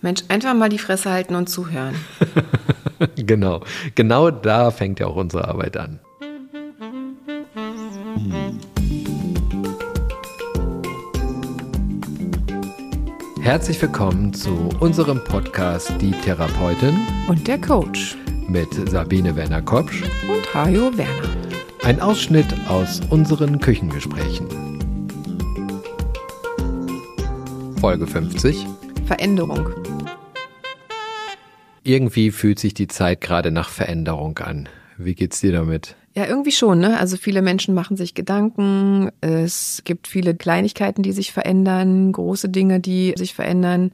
Mensch, einfach mal die Fresse halten und zuhören. genau, genau da fängt ja auch unsere Arbeit an. Herzlich willkommen zu unserem Podcast Die Therapeutin und der Coach mit Sabine Werner-Kopsch und Hajo Werner. Ein Ausschnitt aus unseren Küchengesprächen. Folge 50 Veränderung. Irgendwie fühlt sich die Zeit gerade nach Veränderung an. Wie geht's dir damit? Ja, irgendwie schon, ne? Also viele Menschen machen sich Gedanken. Es gibt viele Kleinigkeiten, die sich verändern, große Dinge, die sich verändern.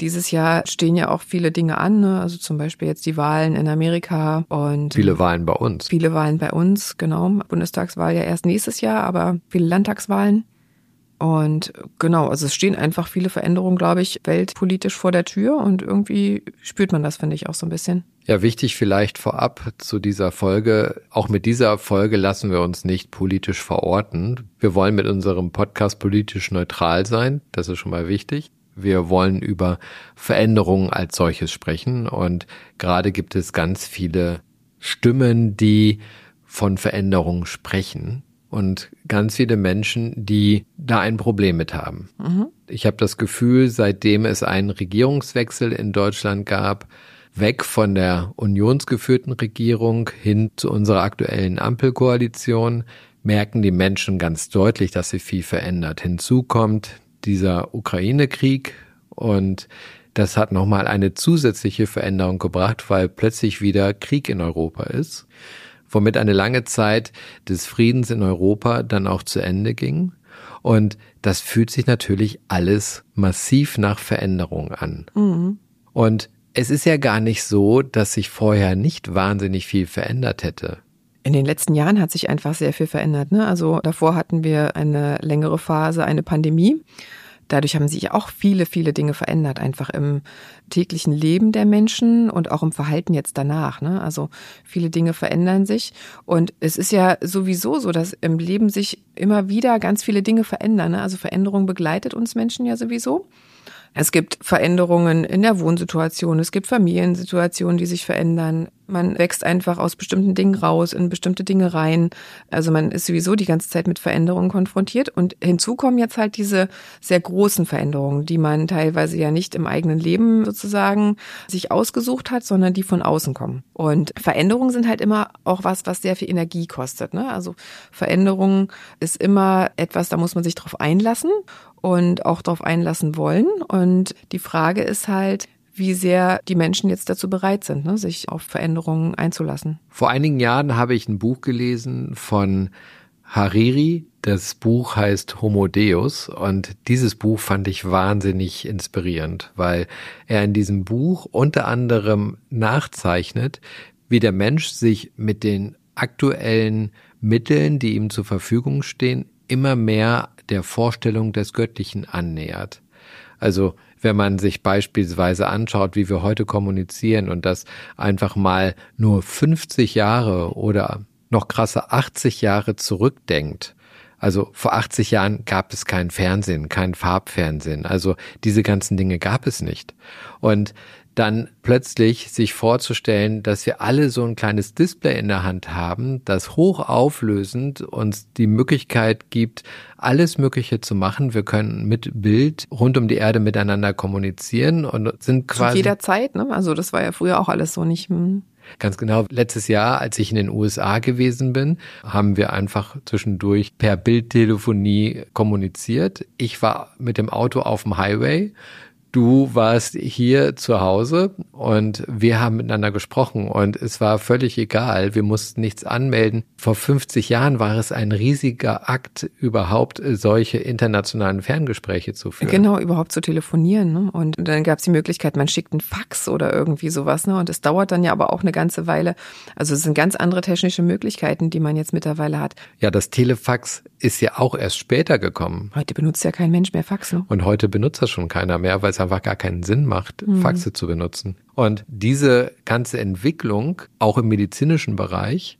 Dieses Jahr stehen ja auch viele Dinge an, ne? also zum Beispiel jetzt die Wahlen in Amerika und viele Wahlen bei uns. Viele Wahlen bei uns, genau. Bundestagswahl ja erst nächstes Jahr, aber viele Landtagswahlen. Und genau, also es stehen einfach viele Veränderungen, glaube ich, weltpolitisch vor der Tür und irgendwie spürt man das, finde ich, auch so ein bisschen. Ja, wichtig vielleicht vorab zu dieser Folge. Auch mit dieser Folge lassen wir uns nicht politisch verorten. Wir wollen mit unserem Podcast politisch neutral sein. Das ist schon mal wichtig. Wir wollen über Veränderungen als solches sprechen und gerade gibt es ganz viele Stimmen, die von Veränderungen sprechen und ganz viele Menschen, die da ein Problem mit haben. Mhm. Ich habe das Gefühl, seitdem es einen Regierungswechsel in Deutschland gab, weg von der unionsgeführten Regierung hin zu unserer aktuellen Ampelkoalition, merken die Menschen ganz deutlich, dass sich viel verändert. Hinzu kommt dieser Ukraine-Krieg und das hat nochmal eine zusätzliche Veränderung gebracht, weil plötzlich wieder Krieg in Europa ist womit eine lange Zeit des Friedens in Europa dann auch zu Ende ging. Und das fühlt sich natürlich alles massiv nach Veränderung an. Mhm. Und es ist ja gar nicht so, dass sich vorher nicht wahnsinnig viel verändert hätte. In den letzten Jahren hat sich einfach sehr viel verändert. Ne? Also davor hatten wir eine längere Phase, eine Pandemie. Dadurch haben sich auch viele, viele Dinge verändert, einfach im täglichen Leben der Menschen und auch im Verhalten jetzt danach. Ne? Also viele Dinge verändern sich. Und es ist ja sowieso so, dass im Leben sich immer wieder ganz viele Dinge verändern. Ne? Also Veränderung begleitet uns Menschen ja sowieso. Es gibt Veränderungen in der Wohnsituation, es gibt Familiensituationen, die sich verändern. Man wächst einfach aus bestimmten Dingen raus, in bestimmte Dinge rein. Also man ist sowieso die ganze Zeit mit Veränderungen konfrontiert. Und hinzu kommen jetzt halt diese sehr großen Veränderungen, die man teilweise ja nicht im eigenen Leben sozusagen sich ausgesucht hat, sondern die von außen kommen. Und Veränderungen sind halt immer auch was, was sehr viel Energie kostet. Ne? Also Veränderung ist immer etwas, da muss man sich drauf einlassen und auch darauf einlassen wollen. Und die Frage ist halt, wie sehr die Menschen jetzt dazu bereit sind, ne, sich auf Veränderungen einzulassen. Vor einigen Jahren habe ich ein Buch gelesen von Hariri. Das Buch heißt Homo Deus und dieses Buch fand ich wahnsinnig inspirierend, weil er in diesem Buch unter anderem nachzeichnet, wie der Mensch sich mit den aktuellen Mitteln, die ihm zur Verfügung stehen, immer mehr der Vorstellung des Göttlichen annähert. Also wenn man sich beispielsweise anschaut, wie wir heute kommunizieren und das einfach mal nur 50 Jahre oder noch krasser 80 Jahre zurückdenkt. Also vor 80 Jahren gab es kein Fernsehen, kein Farbfernsehen. Also diese ganzen Dinge gab es nicht. Und dann plötzlich sich vorzustellen, dass wir alle so ein kleines Display in der Hand haben, das hochauflösend uns die Möglichkeit gibt, alles Mögliche zu machen. Wir können mit Bild rund um die Erde miteinander kommunizieren und sind quasi. Zu jeder Zeit, ne? Also das war ja früher auch alles so nicht. Hm. Ganz genau. Letztes Jahr, als ich in den USA gewesen bin, haben wir einfach zwischendurch per Bildtelefonie kommuniziert. Ich war mit dem Auto auf dem Highway du warst hier zu Hause und wir haben miteinander gesprochen und es war völlig egal. Wir mussten nichts anmelden. Vor 50 Jahren war es ein riesiger Akt, überhaupt solche internationalen Ferngespräche zu führen. Genau, überhaupt zu telefonieren. Ne? Und dann gab es die Möglichkeit, man schickt einen Fax oder irgendwie sowas. Ne? Und es dauert dann ja aber auch eine ganze Weile. Also es sind ganz andere technische Möglichkeiten, die man jetzt mittlerweile hat. Ja, das Telefax ist ja auch erst später gekommen. Heute benutzt ja kein Mensch mehr Fax. Ne? Und heute benutzt das schon keiner mehr, weil es einfach gar keinen Sinn macht, mhm. Faxe zu benutzen. Und diese ganze Entwicklung, auch im medizinischen Bereich,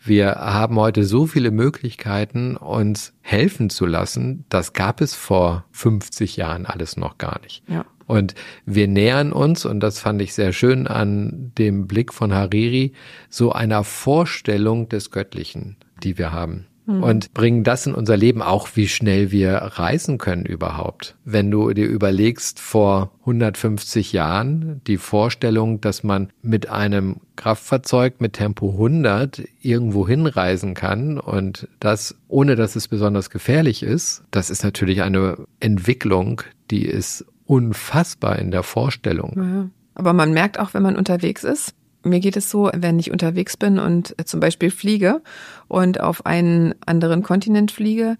wir haben heute so viele Möglichkeiten, uns helfen zu lassen. Das gab es vor 50 Jahren alles noch gar nicht. Ja. Und wir nähern uns, und das fand ich sehr schön an dem Blick von Hariri, so einer Vorstellung des Göttlichen, die wir haben. Mhm. Und bringen das in unser Leben auch, wie schnell wir reisen können überhaupt. Wenn du dir überlegst, vor 150 Jahren die Vorstellung, dass man mit einem Kraftfahrzeug mit Tempo 100 irgendwo hinreisen kann und das ohne dass es besonders gefährlich ist, das ist natürlich eine Entwicklung, die ist unfassbar in der Vorstellung. Ja. Aber man merkt auch, wenn man unterwegs ist, mir geht es so, wenn ich unterwegs bin und zum Beispiel fliege und auf einen anderen Kontinent fliege,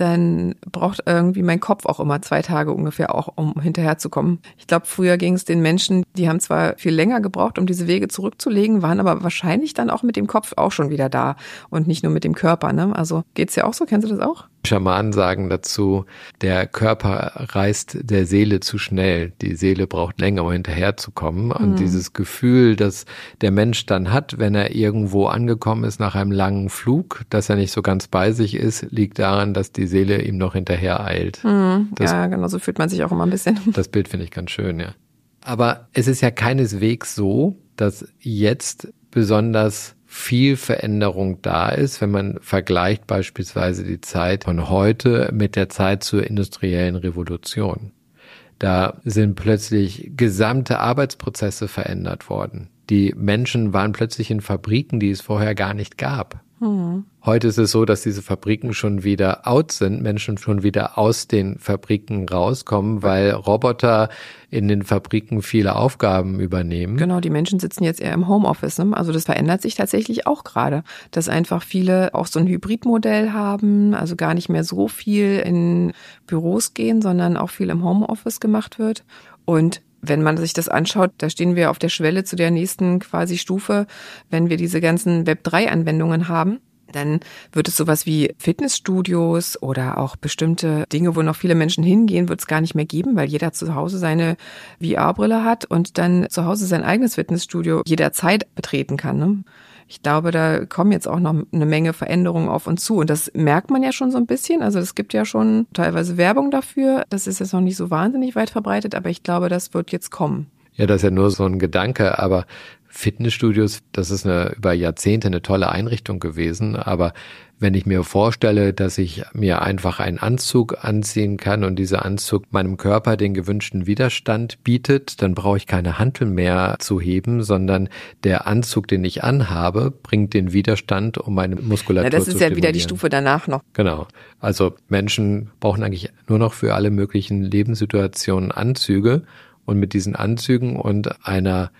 dann braucht irgendwie mein Kopf auch immer zwei Tage ungefähr auch, um hinterherzukommen. Ich glaube, früher ging es den Menschen, die haben zwar viel länger gebraucht, um diese Wege zurückzulegen, waren aber wahrscheinlich dann auch mit dem Kopf auch schon wieder da und nicht nur mit dem Körper. Ne? Also geht's ja auch so? Kennst du das auch? Schamanen sagen dazu, der Körper reist der Seele zu schnell. Die Seele braucht länger, um hinterherzukommen. Und mhm. dieses Gefühl, das der Mensch dann hat, wenn er irgendwo angekommen ist nach einem langen Flug, dass er nicht so ganz bei sich ist, liegt daran, dass die Seele ihm noch hinterher eilt. Mhm. ja, genau so fühlt man sich auch immer ein bisschen. Das Bild finde ich ganz schön, ja. Aber es ist ja keineswegs so, dass jetzt besonders viel Veränderung da ist, wenn man vergleicht beispielsweise die Zeit von heute mit der Zeit zur industriellen Revolution. Da sind plötzlich gesamte Arbeitsprozesse verändert worden. Die Menschen waren plötzlich in Fabriken, die es vorher gar nicht gab. Mhm. Heute ist es so, dass diese Fabriken schon wieder out sind, Menschen schon wieder aus den Fabriken rauskommen, weil Roboter in den Fabriken viele Aufgaben übernehmen. Genau, die Menschen sitzen jetzt eher im Homeoffice. Ne? Also das verändert sich tatsächlich auch gerade, dass einfach viele auch so ein Hybridmodell haben, also gar nicht mehr so viel in Büros gehen, sondern auch viel im Homeoffice gemacht wird. Und wenn man sich das anschaut, da stehen wir auf der Schwelle zu der nächsten quasi Stufe, wenn wir diese ganzen Web3-Anwendungen haben. Dann wird es sowas wie Fitnessstudios oder auch bestimmte Dinge, wo noch viele Menschen hingehen, wird es gar nicht mehr geben, weil jeder zu Hause seine VR-Brille hat und dann zu Hause sein eigenes Fitnessstudio jederzeit betreten kann. Ne? Ich glaube, da kommen jetzt auch noch eine Menge Veränderungen auf uns zu. Und das merkt man ja schon so ein bisschen. Also es gibt ja schon teilweise Werbung dafür. Das ist jetzt noch nicht so wahnsinnig weit verbreitet, aber ich glaube, das wird jetzt kommen. Ja, das ist ja nur so ein Gedanke, aber Fitnessstudios, das ist eine, über Jahrzehnte eine tolle Einrichtung gewesen, aber wenn ich mir vorstelle, dass ich mir einfach einen Anzug anziehen kann und dieser Anzug meinem Körper den gewünschten Widerstand bietet, dann brauche ich keine Hantel mehr zu heben, sondern der Anzug, den ich anhabe, bringt den Widerstand, um meine Muskulatur zu ja, Das ist ja wieder die Stufe danach noch. Genau. Also Menschen brauchen eigentlich nur noch für alle möglichen Lebenssituationen Anzüge und mit diesen Anzügen und einer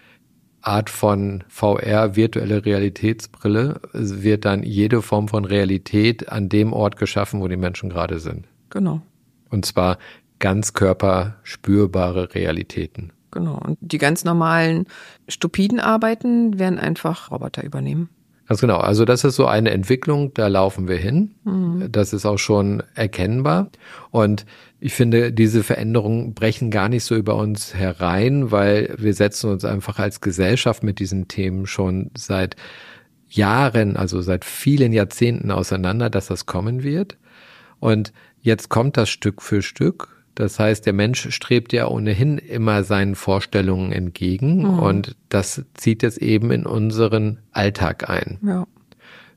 Art von VR, virtuelle Realitätsbrille, wird dann jede Form von Realität an dem Ort geschaffen, wo die Menschen gerade sind. Genau. Und zwar ganz körperspürbare Realitäten. Genau. Und die ganz normalen stupiden Arbeiten werden einfach Roboter übernehmen. Ganz genau. Also das ist so eine Entwicklung, da laufen wir hin. Mhm. Das ist auch schon erkennbar. Und ich finde, diese Veränderungen brechen gar nicht so über uns herein, weil wir setzen uns einfach als Gesellschaft mit diesen Themen schon seit Jahren, also seit vielen Jahrzehnten auseinander, dass das kommen wird. Und jetzt kommt das Stück für Stück. Das heißt, der Mensch strebt ja ohnehin immer seinen Vorstellungen entgegen mhm. und das zieht jetzt eben in unseren Alltag ein. Ja.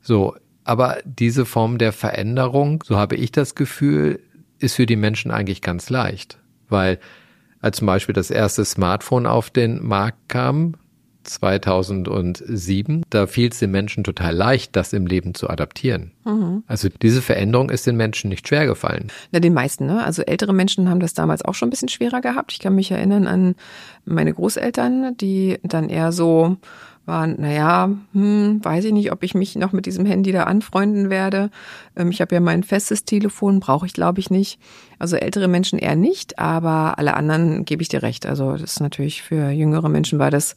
So, aber diese Form der Veränderung, so habe ich das Gefühl, ist für die Menschen eigentlich ganz leicht, weil als zum Beispiel das erste Smartphone auf den Markt kam, 2007, da fiel es den Menschen total leicht, das im Leben zu adaptieren. Mhm. Also diese Veränderung ist den Menschen nicht schwer gefallen. Na, den meisten, ne? Also ältere Menschen haben das damals auch schon ein bisschen schwerer gehabt. Ich kann mich erinnern an meine Großeltern, die dann eher so waren, naja, hm, weiß ich nicht, ob ich mich noch mit diesem Handy da anfreunden werde. Ähm, ich habe ja mein festes Telefon, brauche ich glaube ich nicht. Also ältere Menschen eher nicht, aber alle anderen gebe ich dir recht. Also das ist natürlich für jüngere Menschen war das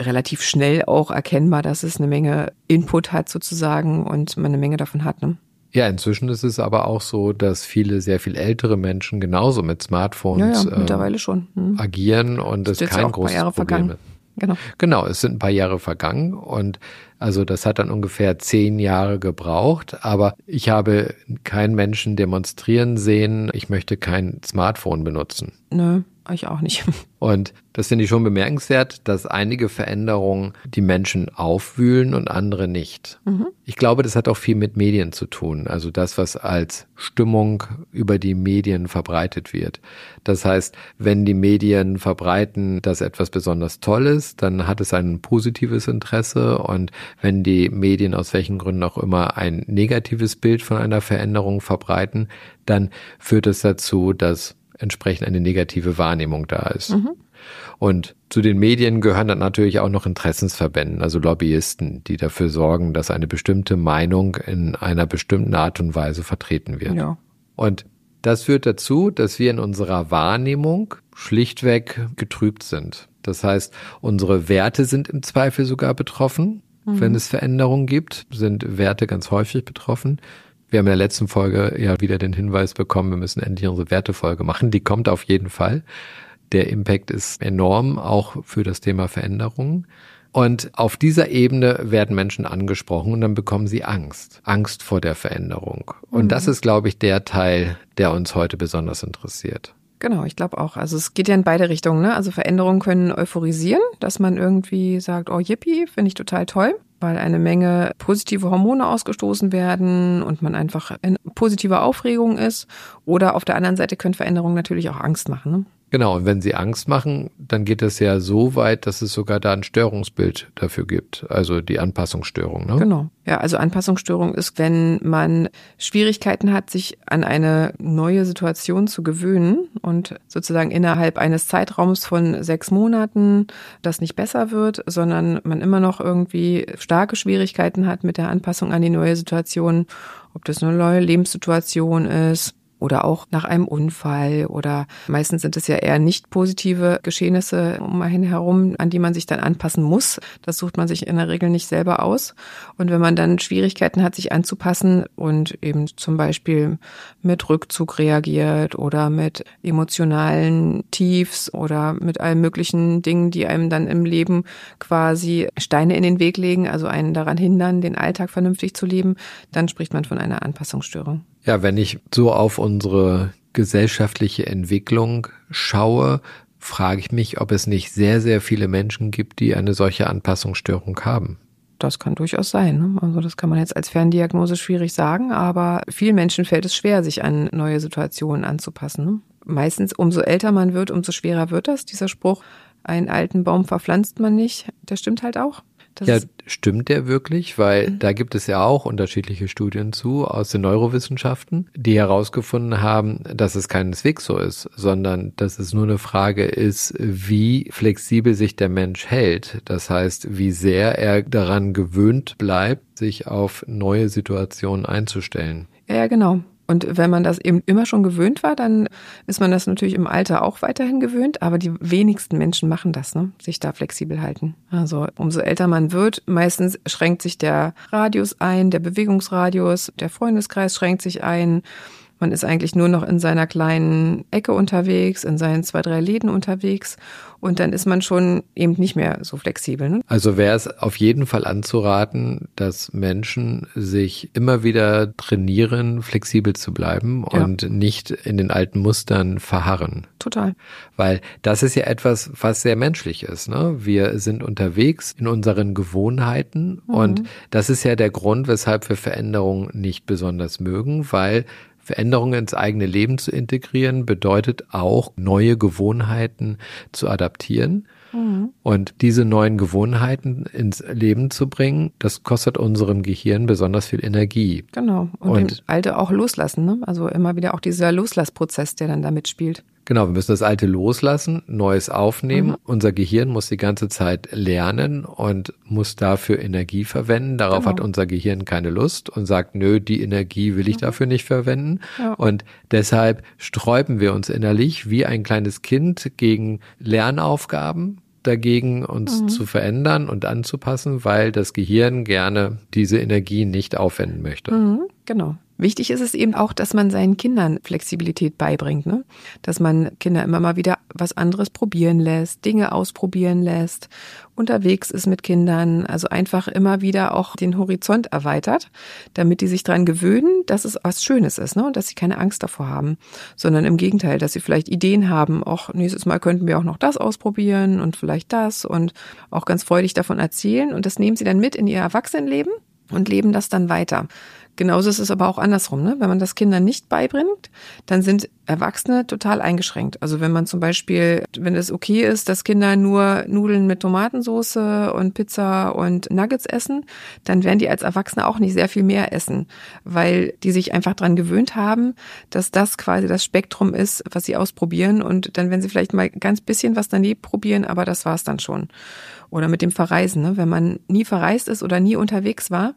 relativ schnell auch erkennbar, dass es eine Menge Input hat sozusagen und man eine Menge davon hat. Ne? Ja, inzwischen ist es aber auch so, dass viele sehr viel ältere Menschen genauso mit Smartphones ja, ja, mittlerweile äh, schon. Hm. agieren und das, ist kein großes Problem vergangen. Genau. genau, es sind ein paar Jahre vergangen und also das hat dann ungefähr zehn Jahre gebraucht, aber ich habe keinen Menschen demonstrieren sehen, ich möchte kein Smartphone benutzen. Nö. Ich auch nicht. Und das finde ich schon bemerkenswert, dass einige Veränderungen die Menschen aufwühlen und andere nicht. Mhm. Ich glaube, das hat auch viel mit Medien zu tun. Also das, was als Stimmung über die Medien verbreitet wird. Das heißt, wenn die Medien verbreiten, dass etwas besonders toll ist, dann hat es ein positives Interesse. Und wenn die Medien aus welchen Gründen auch immer ein negatives Bild von einer Veränderung verbreiten, dann führt es dazu, dass entsprechend eine negative Wahrnehmung da ist. Mhm. Und zu den Medien gehören dann natürlich auch noch Interessensverbänden, also Lobbyisten, die dafür sorgen, dass eine bestimmte Meinung in einer bestimmten Art und Weise vertreten wird. Ja. Und das führt dazu, dass wir in unserer Wahrnehmung schlichtweg getrübt sind. Das heißt, unsere Werte sind im Zweifel sogar betroffen. Mhm. Wenn es Veränderungen gibt, sind Werte ganz häufig betroffen. Wir haben in der letzten Folge ja wieder den Hinweis bekommen, wir müssen endlich unsere Wertefolge machen. Die kommt auf jeden Fall. Der Impact ist enorm, auch für das Thema Veränderung. Und auf dieser Ebene werden Menschen angesprochen und dann bekommen sie Angst. Angst vor der Veränderung. Und mhm. das ist, glaube ich, der Teil, der uns heute besonders interessiert. Genau, ich glaube auch. Also es geht ja in beide Richtungen. Ne? Also Veränderungen können euphorisieren, dass man irgendwie sagt, oh yippie, finde ich total toll weil eine Menge positive Hormone ausgestoßen werden und man einfach in positiver Aufregung ist. Oder auf der anderen Seite können Veränderungen natürlich auch Angst machen. Ne? Genau, und wenn sie Angst machen, dann geht es ja so weit, dass es sogar da ein Störungsbild dafür gibt, also die Anpassungsstörung. Ne? Genau. Ja, also Anpassungsstörung ist, wenn man Schwierigkeiten hat, sich an eine neue Situation zu gewöhnen und sozusagen innerhalb eines Zeitraums von sechs Monaten das nicht besser wird, sondern man immer noch irgendwie starke Schwierigkeiten hat mit der Anpassung an die neue Situation, ob das eine neue Lebenssituation ist, oder auch nach einem Unfall oder meistens sind es ja eher nicht positive Geschehnisse um einen herum, an die man sich dann anpassen muss. Das sucht man sich in der Regel nicht selber aus. Und wenn man dann Schwierigkeiten hat, sich anzupassen und eben zum Beispiel mit Rückzug reagiert oder mit emotionalen Tiefs oder mit allen möglichen Dingen, die einem dann im Leben quasi Steine in den Weg legen, also einen daran hindern, den Alltag vernünftig zu leben, dann spricht man von einer Anpassungsstörung. Ja, wenn ich so auf unsere gesellschaftliche Entwicklung schaue, frage ich mich, ob es nicht sehr, sehr viele Menschen gibt, die eine solche Anpassungsstörung haben. Das kann durchaus sein. Ne? Also das kann man jetzt als Ferndiagnose schwierig sagen, aber vielen Menschen fällt es schwer, sich an neue Situationen anzupassen. Ne? Meistens, umso älter man wird, umso schwerer wird das. Dieser Spruch, einen alten Baum verpflanzt man nicht, der stimmt halt auch. Das ja, stimmt der wirklich? Weil mhm. da gibt es ja auch unterschiedliche Studien zu aus den Neurowissenschaften, die herausgefunden haben, dass es keineswegs so ist, sondern dass es nur eine Frage ist, wie flexibel sich der Mensch hält. Das heißt, wie sehr er daran gewöhnt bleibt, sich auf neue Situationen einzustellen. Ja, genau. Und wenn man das eben immer schon gewöhnt war, dann ist man das natürlich im Alter auch weiterhin gewöhnt. Aber die wenigsten Menschen machen das, ne? sich da flexibel halten. Also umso älter man wird, meistens schränkt sich der Radius ein, der Bewegungsradius, der Freundeskreis schränkt sich ein. Man ist eigentlich nur noch in seiner kleinen Ecke unterwegs, in seinen zwei, drei Läden unterwegs und dann ist man schon eben nicht mehr so flexibel. Ne? Also wäre es auf jeden Fall anzuraten, dass Menschen sich immer wieder trainieren, flexibel zu bleiben ja. und nicht in den alten Mustern verharren. Total. Weil das ist ja etwas, was sehr menschlich ist. Ne? Wir sind unterwegs in unseren Gewohnheiten mhm. und das ist ja der Grund, weshalb wir Veränderungen nicht besonders mögen, weil Veränderungen ins eigene Leben zu integrieren, bedeutet auch neue Gewohnheiten zu adaptieren. Mhm. Und diese neuen Gewohnheiten ins Leben zu bringen, das kostet unserem Gehirn besonders viel Energie. Genau. Und, und alte auch loslassen. Ne? Also immer wieder auch dieser Loslassprozess, der dann damit spielt. Genau, wir müssen das Alte loslassen, Neues aufnehmen. Mhm. Unser Gehirn muss die ganze Zeit lernen und muss dafür Energie verwenden. Darauf genau. hat unser Gehirn keine Lust und sagt, nö, die Energie will ich mhm. dafür nicht verwenden. Ja. Und deshalb sträuben wir uns innerlich wie ein kleines Kind gegen Lernaufgaben, dagegen, uns mhm. zu verändern und anzupassen, weil das Gehirn gerne diese Energie nicht aufwenden möchte. Mhm, genau. Wichtig ist es eben auch, dass man seinen Kindern Flexibilität beibringt, ne? dass man Kinder immer mal wieder was anderes probieren lässt, Dinge ausprobieren lässt, unterwegs ist mit Kindern, also einfach immer wieder auch den Horizont erweitert, damit die sich dran gewöhnen, dass es was Schönes ist ne? und dass sie keine Angst davor haben, sondern im Gegenteil, dass sie vielleicht Ideen haben, auch nächstes Mal könnten wir auch noch das ausprobieren und vielleicht das und auch ganz freudig davon erzählen und das nehmen sie dann mit in ihr Erwachsenenleben und leben das dann weiter. Genauso ist es aber auch andersrum. Ne? Wenn man das Kindern nicht beibringt, dann sind Erwachsene total eingeschränkt. Also wenn man zum Beispiel, wenn es okay ist, dass Kinder nur Nudeln mit Tomatensauce und Pizza und Nuggets essen, dann werden die als Erwachsene auch nicht sehr viel mehr essen, weil die sich einfach dran gewöhnt haben, dass das quasi das Spektrum ist, was sie ausprobieren. Und dann, wenn sie vielleicht mal ganz bisschen was daneben probieren, aber das war's dann schon. Oder mit dem Verreisen, ne? wenn man nie verreist ist oder nie unterwegs war,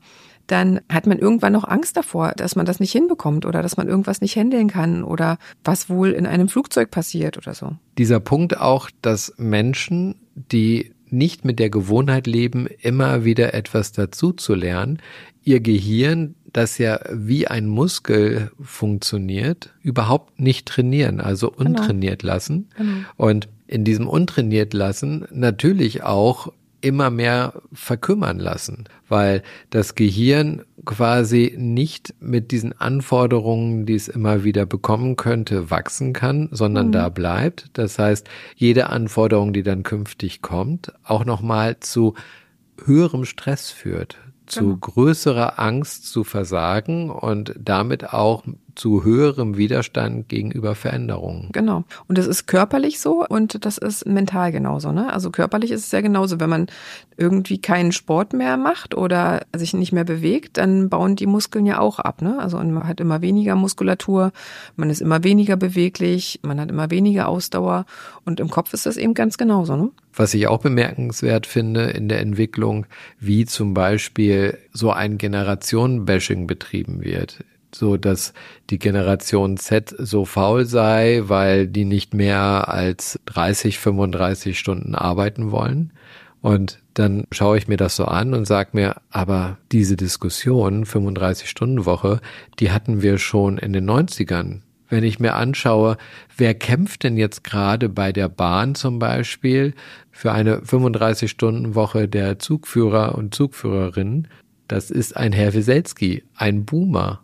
dann hat man irgendwann noch Angst davor, dass man das nicht hinbekommt oder dass man irgendwas nicht handeln kann oder was wohl in einem Flugzeug passiert oder so. Dieser Punkt auch, dass Menschen, die nicht mit der Gewohnheit leben, immer wieder etwas dazu zu lernen, ihr Gehirn, das ja wie ein Muskel funktioniert, überhaupt nicht trainieren, also genau. untrainiert genau. lassen. Genau. Und in diesem untrainiert lassen natürlich auch immer mehr verkümmern lassen, weil das Gehirn quasi nicht mit diesen Anforderungen, die es immer wieder bekommen könnte, wachsen kann, sondern mhm. da bleibt. Das heißt, jede Anforderung, die dann künftig kommt, auch nochmal zu höherem Stress führt, zu genau. größerer Angst zu versagen und damit auch zu höherem Widerstand gegenüber Veränderungen. Genau. Und das ist körperlich so und das ist mental genauso. Ne? Also körperlich ist es ja genauso, wenn man irgendwie keinen Sport mehr macht oder sich nicht mehr bewegt, dann bauen die Muskeln ja auch ab. Ne? Also man hat immer weniger Muskulatur, man ist immer weniger beweglich, man hat immer weniger Ausdauer und im Kopf ist das eben ganz genauso. Ne? Was ich auch bemerkenswert finde in der Entwicklung, wie zum Beispiel so ein Generationenbashing betrieben wird so dass die Generation Z so faul sei, weil die nicht mehr als 30, 35 Stunden arbeiten wollen. Und dann schaue ich mir das so an und sage mir, aber diese Diskussion, 35 Stunden Woche, die hatten wir schon in den 90ern. Wenn ich mir anschaue, wer kämpft denn jetzt gerade bei der Bahn zum Beispiel für eine 35 Stunden Woche der Zugführer und Zugführerinnen, das ist ein Herr Wieselski, ein Boomer.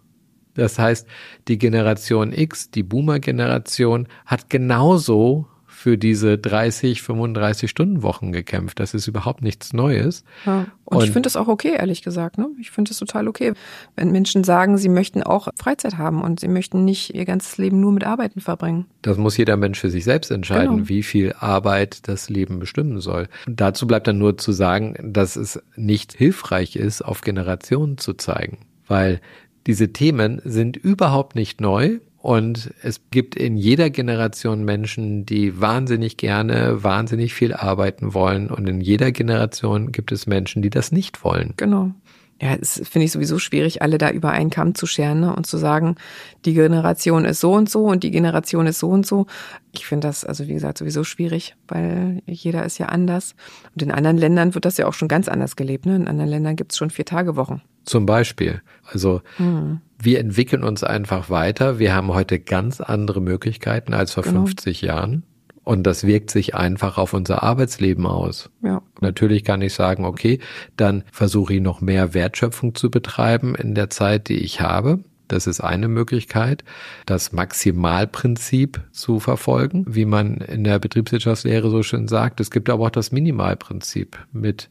Das heißt, die Generation X, die Boomer-Generation, hat genauso für diese 30, 35 Stunden Wochen gekämpft. Das ist überhaupt nichts Neues. Ja. Und, und ich finde das auch okay, ehrlich gesagt. Ne? Ich finde es total okay, wenn Menschen sagen, sie möchten auch Freizeit haben und sie möchten nicht ihr ganzes Leben nur mit Arbeiten verbringen. Das muss jeder Mensch für sich selbst entscheiden, genau. wie viel Arbeit das Leben bestimmen soll. Und dazu bleibt dann nur zu sagen, dass es nicht hilfreich ist, auf Generationen zu zeigen. Weil diese Themen sind überhaupt nicht neu. Und es gibt in jeder Generation Menschen, die wahnsinnig gerne, wahnsinnig viel arbeiten wollen. Und in jeder Generation gibt es Menschen, die das nicht wollen. Genau. Ja, es finde ich sowieso schwierig, alle da über einen Kamm zu scheren ne? und zu sagen, die Generation ist so und so und die Generation ist so und so. Ich finde das, also wie gesagt, sowieso schwierig, weil jeder ist ja anders. Und in anderen Ländern wird das ja auch schon ganz anders gelebt. Ne? In anderen Ländern gibt es schon Vier-Tage-Wochen. Zum Beispiel. Also hm. wir entwickeln uns einfach weiter. Wir haben heute ganz andere Möglichkeiten als vor genau. 50 Jahren. Und das wirkt sich einfach auf unser Arbeitsleben aus. Ja. Natürlich kann ich sagen, okay, dann versuche ich noch mehr Wertschöpfung zu betreiben in der Zeit, die ich habe. Das ist eine Möglichkeit, das Maximalprinzip zu verfolgen, wie man in der Betriebswirtschaftslehre so schön sagt. Es gibt aber auch das Minimalprinzip mit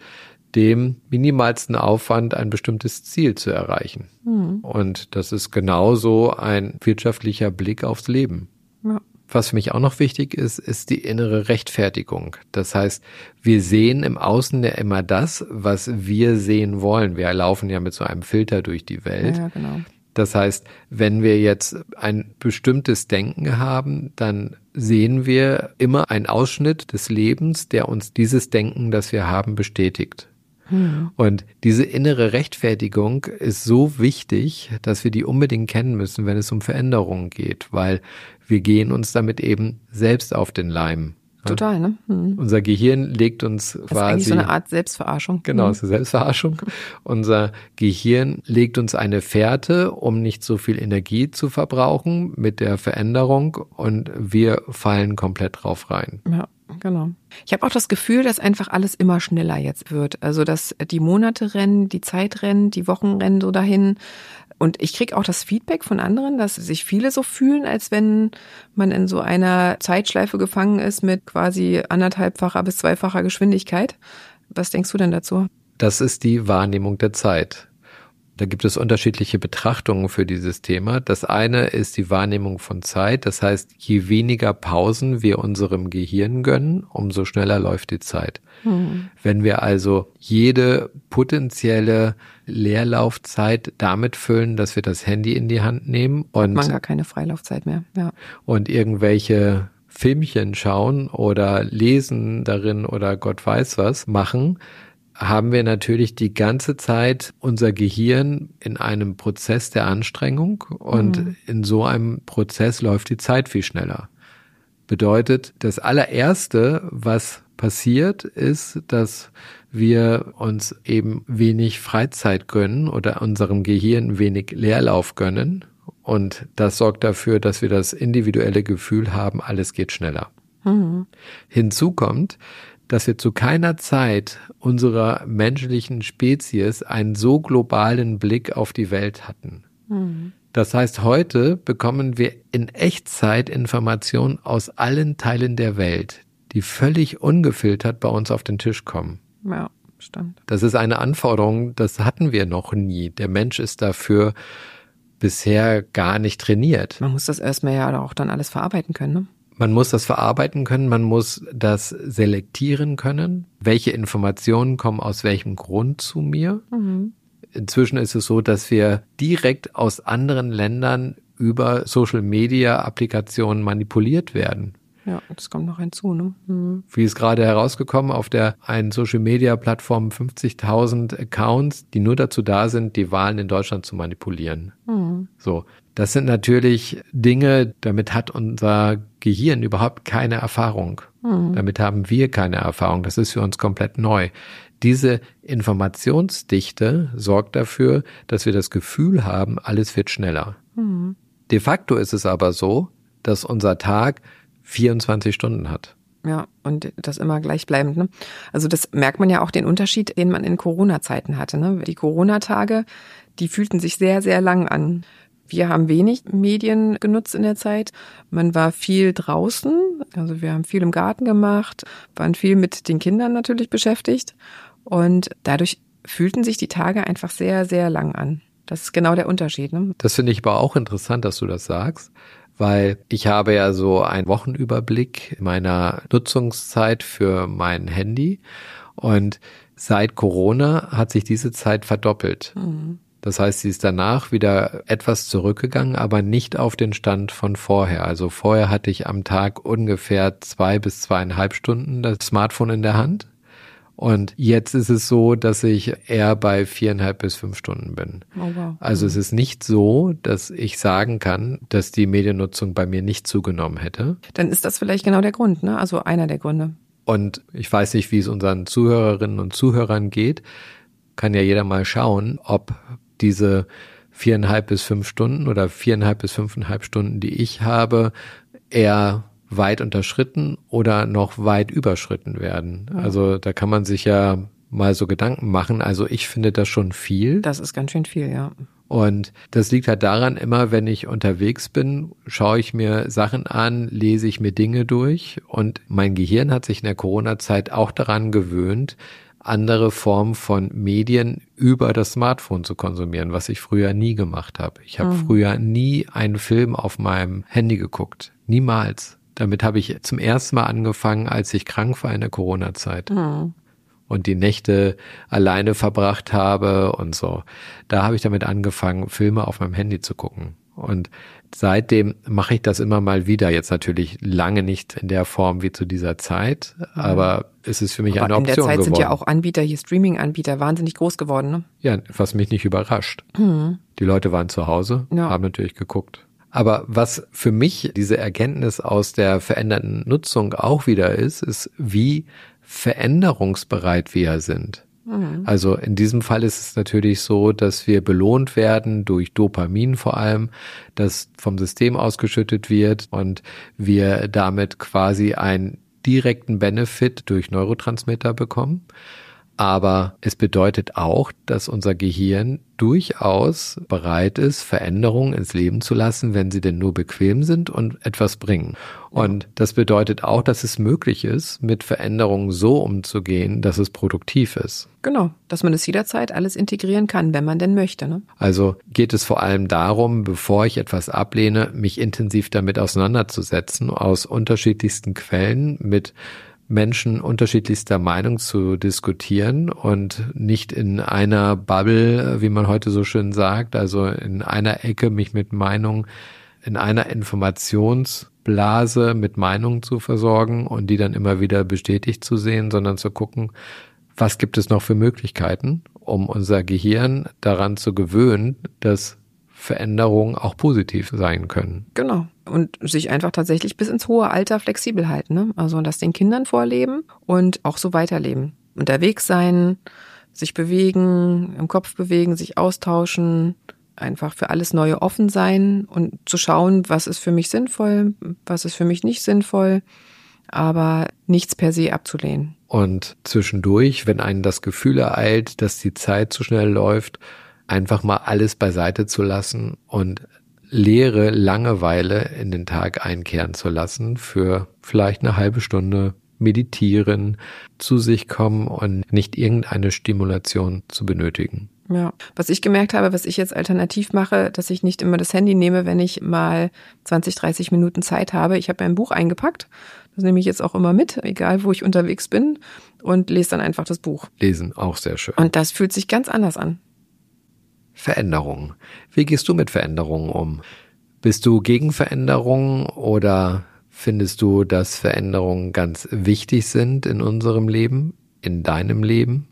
dem minimalsten Aufwand ein bestimmtes Ziel zu erreichen. Mhm. Und das ist genauso ein wirtschaftlicher Blick aufs Leben. Ja. Was für mich auch noch wichtig ist, ist die innere Rechtfertigung. Das heißt, wir sehen im Außen ja immer das, was wir sehen wollen. Wir laufen ja mit so einem Filter durch die Welt. Ja, genau. Das heißt, wenn wir jetzt ein bestimmtes Denken haben, dann sehen wir immer einen Ausschnitt des Lebens, der uns dieses Denken, das wir haben, bestätigt. Hm. Und diese innere Rechtfertigung ist so wichtig, dass wir die unbedingt kennen müssen, wenn es um Veränderungen geht, weil wir gehen uns damit eben selbst auf den Leim. Total, ne? Mhm. Unser Gehirn legt uns quasi. Das ist eigentlich so eine Art Selbstverarschung. Genau, mhm. ist eine Selbstverarschung. Unser Gehirn legt uns eine Fährte, um nicht so viel Energie zu verbrauchen mit der Veränderung und wir fallen komplett drauf rein. Ja. Genau. Ich habe auch das Gefühl, dass einfach alles immer schneller jetzt wird. Also dass die Monate rennen, die Zeit rennen, die Wochen rennen so dahin. Und ich krieg auch das Feedback von anderen, dass sich viele so fühlen, als wenn man in so einer Zeitschleife gefangen ist mit quasi anderthalbfacher bis zweifacher Geschwindigkeit. Was denkst du denn dazu? Das ist die Wahrnehmung der Zeit. Da gibt es unterschiedliche Betrachtungen für dieses Thema. Das eine ist die Wahrnehmung von Zeit. Das heißt, je weniger Pausen wir unserem Gehirn gönnen, umso schneller läuft die Zeit. Mhm. Wenn wir also jede potenzielle Leerlaufzeit damit füllen, dass wir das Handy in die Hand nehmen und man gar keine Freilaufzeit mehr. Ja. Und irgendwelche Filmchen schauen oder lesen darin oder Gott weiß was machen, haben wir natürlich die ganze Zeit unser Gehirn in einem Prozess der Anstrengung und mhm. in so einem Prozess läuft die Zeit viel schneller. Bedeutet, das allererste, was passiert, ist, dass wir uns eben wenig Freizeit gönnen oder unserem Gehirn wenig Leerlauf gönnen. Und das sorgt dafür, dass wir das individuelle Gefühl haben, alles geht schneller. Mhm. Hinzu kommt, dass wir zu keiner Zeit unserer menschlichen Spezies einen so globalen Blick auf die Welt hatten. Mhm. Das heißt, heute bekommen wir in Echtzeit Informationen aus allen Teilen der Welt, die völlig ungefiltert bei uns auf den Tisch kommen. Ja, stimmt. Das ist eine Anforderung, das hatten wir noch nie. Der Mensch ist dafür bisher gar nicht trainiert. Man muss das erstmal ja auch dann alles verarbeiten können, ne? Man muss das verarbeiten können, man muss das selektieren können. Welche Informationen kommen aus welchem Grund zu mir? Mhm. Inzwischen ist es so, dass wir direkt aus anderen Ländern über Social Media Applikationen manipuliert werden. Ja, das kommt noch hinzu. Ne? Mhm. Wie ist gerade herausgekommen, auf der einen Social Media Plattform 50.000 Accounts, die nur dazu da sind, die Wahlen in Deutschland zu manipulieren. Mhm. So, das sind natürlich Dinge, damit hat unser Gehirn überhaupt keine Erfahrung. Mhm. Damit haben wir keine Erfahrung. Das ist für uns komplett neu. Diese Informationsdichte sorgt dafür, dass wir das Gefühl haben, alles wird schneller. Mhm. De facto ist es aber so, dass unser Tag 24 Stunden hat. Ja, und das immer gleichbleibend. Ne? Also das merkt man ja auch den Unterschied, den man in Corona-Zeiten hatte. Ne? Die Corona-Tage, die fühlten sich sehr, sehr lang an. Wir haben wenig Medien genutzt in der Zeit. Man war viel draußen, also wir haben viel im Garten gemacht, waren viel mit den Kindern natürlich beschäftigt und dadurch fühlten sich die Tage einfach sehr, sehr lang an. Das ist genau der Unterschied. Ne? Das finde ich aber auch interessant, dass du das sagst, weil ich habe ja so einen Wochenüberblick meiner Nutzungszeit für mein Handy und seit Corona hat sich diese Zeit verdoppelt. Mhm. Das heißt, sie ist danach wieder etwas zurückgegangen, aber nicht auf den Stand von vorher. Also vorher hatte ich am Tag ungefähr zwei bis zweieinhalb Stunden das Smartphone in der Hand. Und jetzt ist es so, dass ich eher bei viereinhalb bis fünf Stunden bin. Oh wow. Also es ist nicht so, dass ich sagen kann, dass die Mediennutzung bei mir nicht zugenommen hätte. Dann ist das vielleicht genau der Grund, ne? Also einer der Gründe. Und ich weiß nicht, wie es unseren Zuhörerinnen und Zuhörern geht. Kann ja jeder mal schauen, ob diese viereinhalb bis fünf Stunden oder viereinhalb bis fünfeinhalb Stunden, die ich habe, eher weit unterschritten oder noch weit überschritten werden. Ja. Also da kann man sich ja mal so Gedanken machen. Also ich finde das schon viel. Das ist ganz schön viel, ja. Und das liegt halt daran, immer wenn ich unterwegs bin, schaue ich mir Sachen an, lese ich mir Dinge durch und mein Gehirn hat sich in der Corona-Zeit auch daran gewöhnt, andere Formen von Medien über das Smartphone zu konsumieren, was ich früher nie gemacht habe. Ich habe mhm. früher nie einen Film auf meinem Handy geguckt. Niemals. Damit habe ich zum ersten Mal angefangen, als ich krank war in der Corona-Zeit. Mhm. Und die Nächte alleine verbracht habe und so. Da habe ich damit angefangen, Filme auf meinem Handy zu gucken. Und seitdem mache ich das immer mal wieder. Jetzt natürlich lange nicht in der Form wie zu dieser Zeit, mhm. aber es ist für mich aber eine Option geworden. In der Zeit geworden. sind ja auch Anbieter, hier Streaming-Anbieter, wahnsinnig groß geworden. Ne? Ja, was mich nicht überrascht. Mhm. Die Leute waren zu Hause, ja. haben natürlich geguckt. Aber was für mich diese Erkenntnis aus der veränderten Nutzung auch wieder ist, ist, wie veränderungsbereit wir sind. Mhm. Also in diesem Fall ist es natürlich so, dass wir belohnt werden durch Dopamin vor allem, das vom System ausgeschüttet wird und wir damit quasi einen direkten Benefit durch Neurotransmitter bekommen. Aber es bedeutet auch, dass unser Gehirn durchaus bereit ist, Veränderungen ins Leben zu lassen, wenn sie denn nur bequem sind und etwas bringen. Und das bedeutet auch, dass es möglich ist, mit Veränderungen so umzugehen, dass es produktiv ist. Genau, dass man es jederzeit alles integrieren kann, wenn man denn möchte. Ne? Also geht es vor allem darum, bevor ich etwas ablehne, mich intensiv damit auseinanderzusetzen, aus unterschiedlichsten Quellen mit Menschen unterschiedlichster Meinung zu diskutieren und nicht in einer Bubble, wie man heute so schön sagt, also in einer Ecke mich mit Meinung, in einer Informationsblase mit Meinungen zu versorgen und die dann immer wieder bestätigt zu sehen, sondern zu gucken, was gibt es noch für Möglichkeiten, um unser Gehirn daran zu gewöhnen, dass Veränderungen auch positiv sein können. Genau und sich einfach tatsächlich bis ins hohe Alter flexibel halten. Ne? Also das den Kindern vorleben und auch so weiterleben. Unterwegs sein, sich bewegen, im Kopf bewegen, sich austauschen, einfach für alles Neue offen sein und zu schauen, was ist für mich sinnvoll, was ist für mich nicht sinnvoll, aber nichts per se abzulehnen. Und zwischendurch, wenn einen das Gefühl ereilt, dass die Zeit zu schnell läuft, einfach mal alles beiseite zu lassen und leere Langeweile in den Tag einkehren zu lassen für vielleicht eine halbe Stunde meditieren, zu sich kommen und nicht irgendeine Stimulation zu benötigen. Ja, was ich gemerkt habe, was ich jetzt alternativ mache, dass ich nicht immer das Handy nehme, wenn ich mal 20, 30 Minuten Zeit habe. Ich habe mir ein Buch eingepackt, das nehme ich jetzt auch immer mit, egal wo ich unterwegs bin und lese dann einfach das Buch. Lesen, auch sehr schön. Und das fühlt sich ganz anders an. Veränderungen. Wie gehst du mit Veränderungen um? Bist du gegen Veränderungen oder findest du, dass Veränderungen ganz wichtig sind in unserem Leben, in deinem Leben?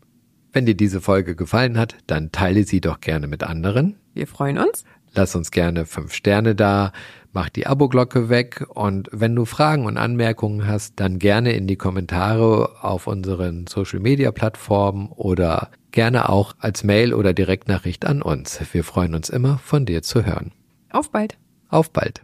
Wenn dir diese Folge gefallen hat, dann teile sie doch gerne mit anderen. Wir freuen uns. Lass uns gerne fünf Sterne da, mach die Abo-Glocke weg und wenn du Fragen und Anmerkungen hast, dann gerne in die Kommentare auf unseren Social-Media-Plattformen oder gerne auch als Mail oder Direktnachricht an uns. Wir freuen uns immer, von dir zu hören. Auf bald. Auf bald.